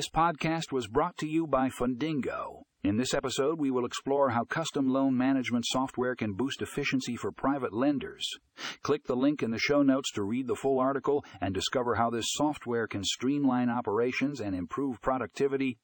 This podcast was brought to you by Fundingo. In this episode, we will explore how custom loan management software can boost efficiency for private lenders. Click the link in the show notes to read the full article and discover how this software can streamline operations and improve productivity